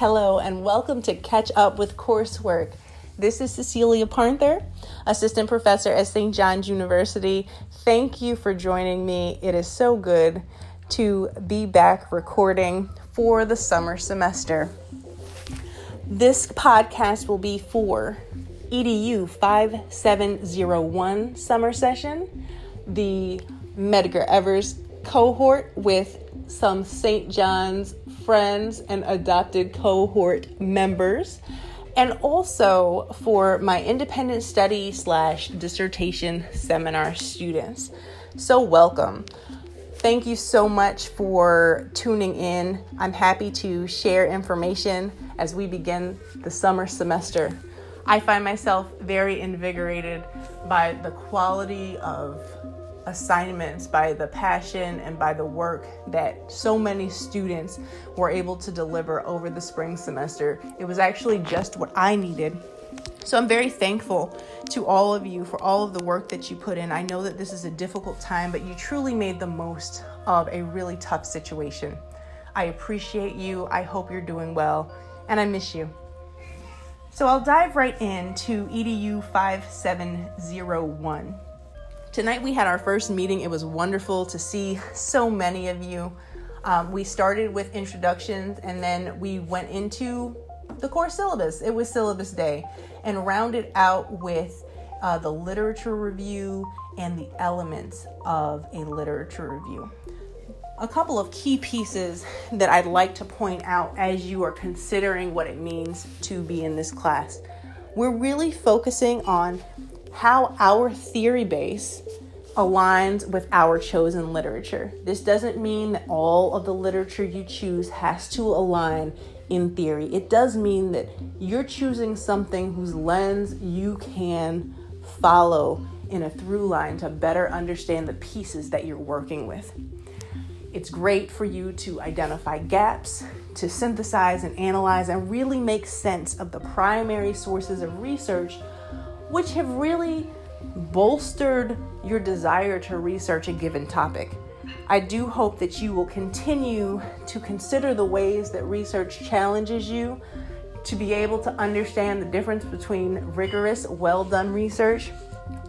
Hello, and welcome to Catch Up with Coursework. This is Ceceilia Parnther, Assistant Professor at St. John's University. Thank you for joining me. It is so good to be back recording for the summer semester. This podcast will be for EDU 5701 summer session, the Medgar Evers cohort with some St. John's friends and adopted cohort members, and also for my independent study slash dissertation seminar students. So, welcome. Thank you so much for tuning in. I'm happy to share information as we begin the summer semester. I find myself very invigorated by the quality of assignments, by the passion, and by the work that so many students were able to deliver over the spring semester. It was actually just what I needed. So I'm very thankful to all of you for all of the work that you put in. I know that this is a difficult time, but you truly made the most of a really tough situation. I appreciate you. I hope you're doing well, and I miss you. So I'll dive right into EDU 5701. Tonight we had our first meeting. It was wonderful to see so many of you. Um, we started with introductions and then we went into the core syllabus. It was syllabus day and rounded out with uh, the literature review and the elements of a literature review. A couple of key pieces that I'd like to point out as you are considering what it means to be in this class. We're really focusing on how our theory base aligns with our chosen literature. This doesn't mean that all of the literature you choose has to align in theory. It does mean that you're choosing something whose lens you can follow in a through line to better understand the pieces that you're working with. It's great for you to identify gaps, to synthesize and analyze, and really make sense of the primary sources of research which have really bolstered your desire to research a given topic. I do hope that you will continue to consider the ways that research challenges you to be able to understand the difference between rigorous, well done research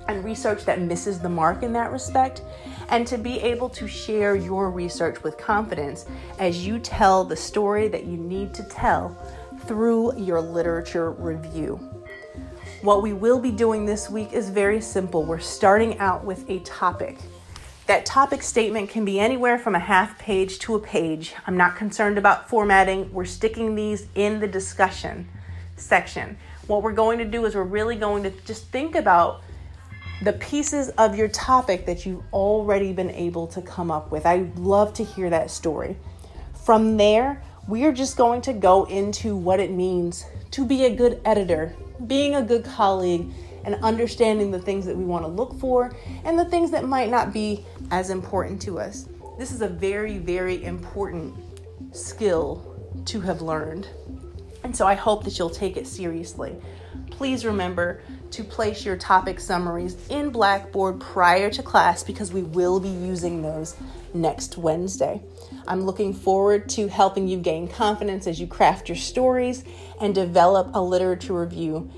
and research that misses the mark in that respect, and to be able to share your research with confidence as you tell the story that you need to tell through your literature review. What we will be doing this week is very simple. We're starting out with a topic. That topic statement can be anywhere from a half page to a page. I'm not concerned about formatting. We're sticking these in the discussion section. What we're going to do is we're really going to just think about the pieces of your topic that you've already been able to come up with. I love to hear that story. From there, we are just going to go into what it means to be a good editor, being a good colleague and understanding the things that we want to look for and the things that might not be as important to us. This is a very, very important skill to have learned. And so I hope that you'll take it seriously. Please remember to place your topic summaries in Blackboard prior to class because we will be using those next Wednesday. I'm looking forward to helping you gain confidence as you craft your stories and develop a literature review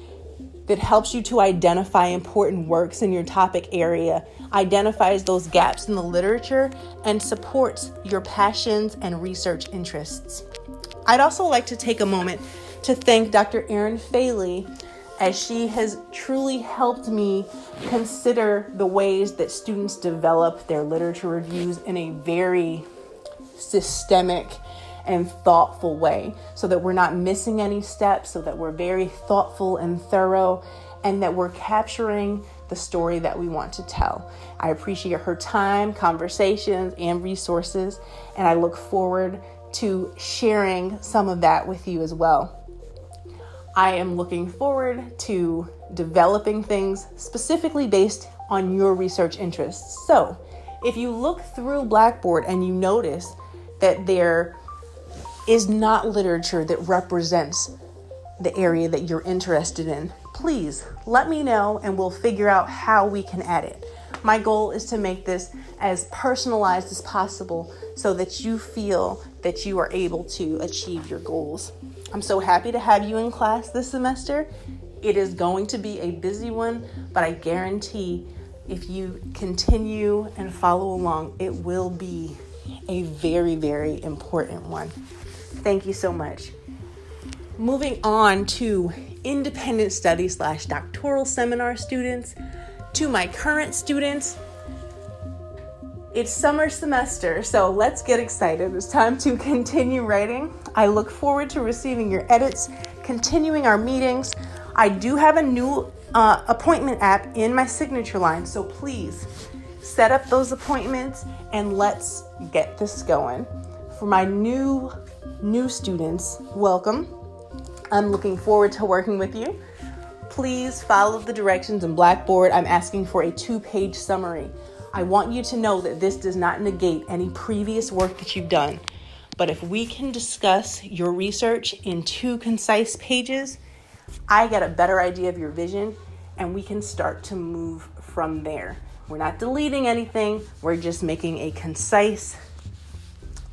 that helps you to identify important works in your topic area, identifies those gaps in the literature, and supports your passions and research interests. I'd also like to take a moment to thank Dr. Erin Faley as she has truly helped me consider the ways that students develop their literature reviews in a very systemic and thoughtful way so that we're not missing any steps, so that we're very thoughtful and thorough, and that we're capturing the story that we want to tell. I appreciate her time, conversations, and resources, and I look forward to sharing some of that with you as well. I am looking forward to developing things specifically based on your research interests. So, if you look through Blackboard and you notice that there is not literature that represents the area that you're interested in, please let me know and we'll figure out how we can add it. My goal is to make this as personalized as possible so that you feel that you are able to achieve your goals. I'm so happy to have you in class this semester. It is going to be a busy one, but I guarantee if you continue and follow along, it will be a very, very important one. Thank you so much. Moving on to independent study slash doctoral seminar students, to my current students, it's summer semester, so let's get excited. It's time to continue writing. I look forward to receiving your edits, continuing our meetings. I do have a new uh, appointment app in my signature line, so please set up those appointments and let's get this going. For my new new students, welcome. I'm looking forward to working with you. Please follow the directions in Blackboard. I'm asking for a two-page summary. I want you to know that this does not negate any previous work that you've done. But if we can discuss your research in two concise pages, I get a better idea of your vision and we can start to move from there. We're not deleting anything, we're just making a concise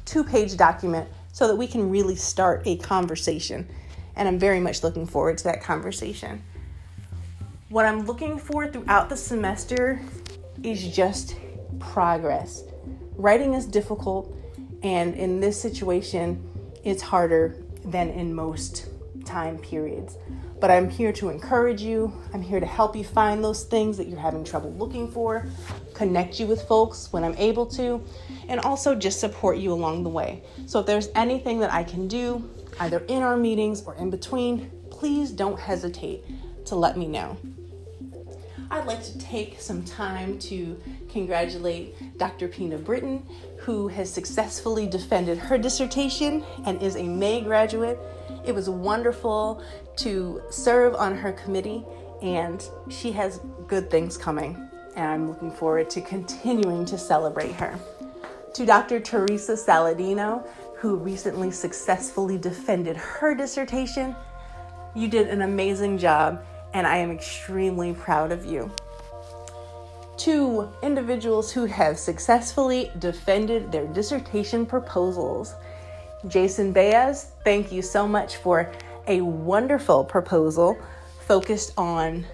two page document so that we can really start a conversation. And I'm very much looking forward to that conversation. What I'm looking for throughout the semester is just progress. Writing is difficult, and in this situation, it's harder than in most time periods. But I'm here to encourage you. I'm here to help you find those things that you're having trouble looking for, connect you with folks when I'm able to, and also just support you along the way. So if there's anything that I can do, either in our meetings or in between, please don't hesitate to let me know. I'd like to take some time to congratulate Dr. Pina Britton, who has successfully defended her dissertation and is a May graduate. It was wonderful to serve on her committee, and she has good things coming. And I'm looking forward to continuing to celebrate her. To Dr. Teresa Saladino, who recently successfully defended her dissertation, you did an amazing job and I am extremely proud of you. Two individuals who have successfully defended their dissertation proposals. Jason Baez, thank you so much for a wonderful proposal focused on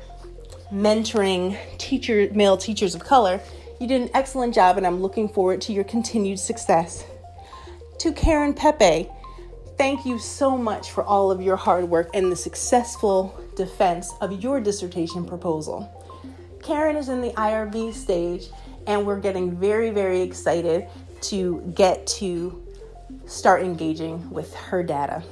mentoring teacher male teachers of color. You did an excellent job and I'm looking forward to your continued success. To Karen Pepe, thank you so much for all of your hard work and the successful defense of your dissertation proposal. Karen is in the IRB stage, and we're getting very, very excited to get to start engaging with her data.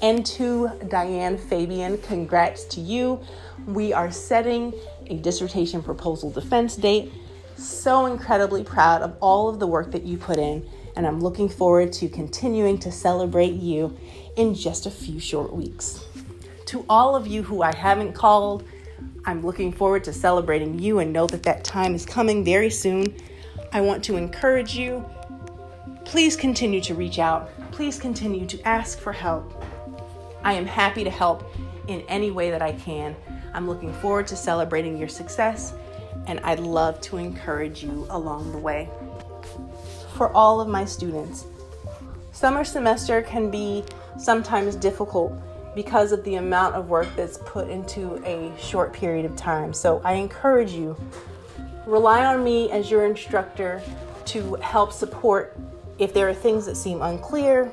And to Diane Fabian, congrats to you. We are setting a dissertation proposal defense date. So incredibly proud of all of the work that you put in, and I'm looking forward to continuing to celebrate you in just a few short weeks. To all of you who I haven't called, I'm looking forward to celebrating you and know that that time is coming very soon. I want to encourage you. Please continue to reach out. Please continue to ask for help. I am happy to help in any way that I can. I'm looking forward to celebrating your success, and I'd love to encourage you along the way. For all of my students, summer semester can be sometimes difficult because of the amount of work that's put into a short period of time. So I encourage you, rely on me as your instructor to help support if there are things that seem unclear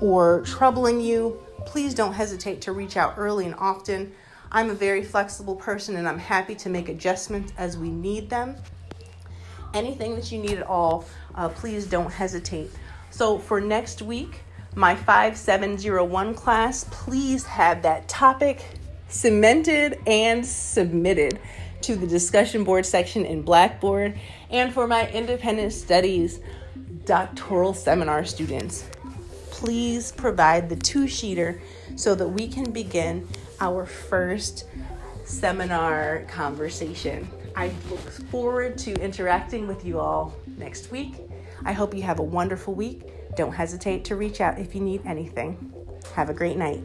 or troubling you. Please don't hesitate to reach out early and often. I'm a very flexible person and I'm happy to make adjustments as we need them. Anything that you need at all, uh, please don't hesitate. So, for next week, my 5701 class, please have that topic cemented and submitted to the discussion board section in Blackboard. And for my independent studies doctoral seminar students, please provide the two sheeter so that we can begin our first seminar conversation. I look forward to interacting with you all next week. I hope you have a wonderful week. Don't hesitate to reach out if you need anything. Have a great night.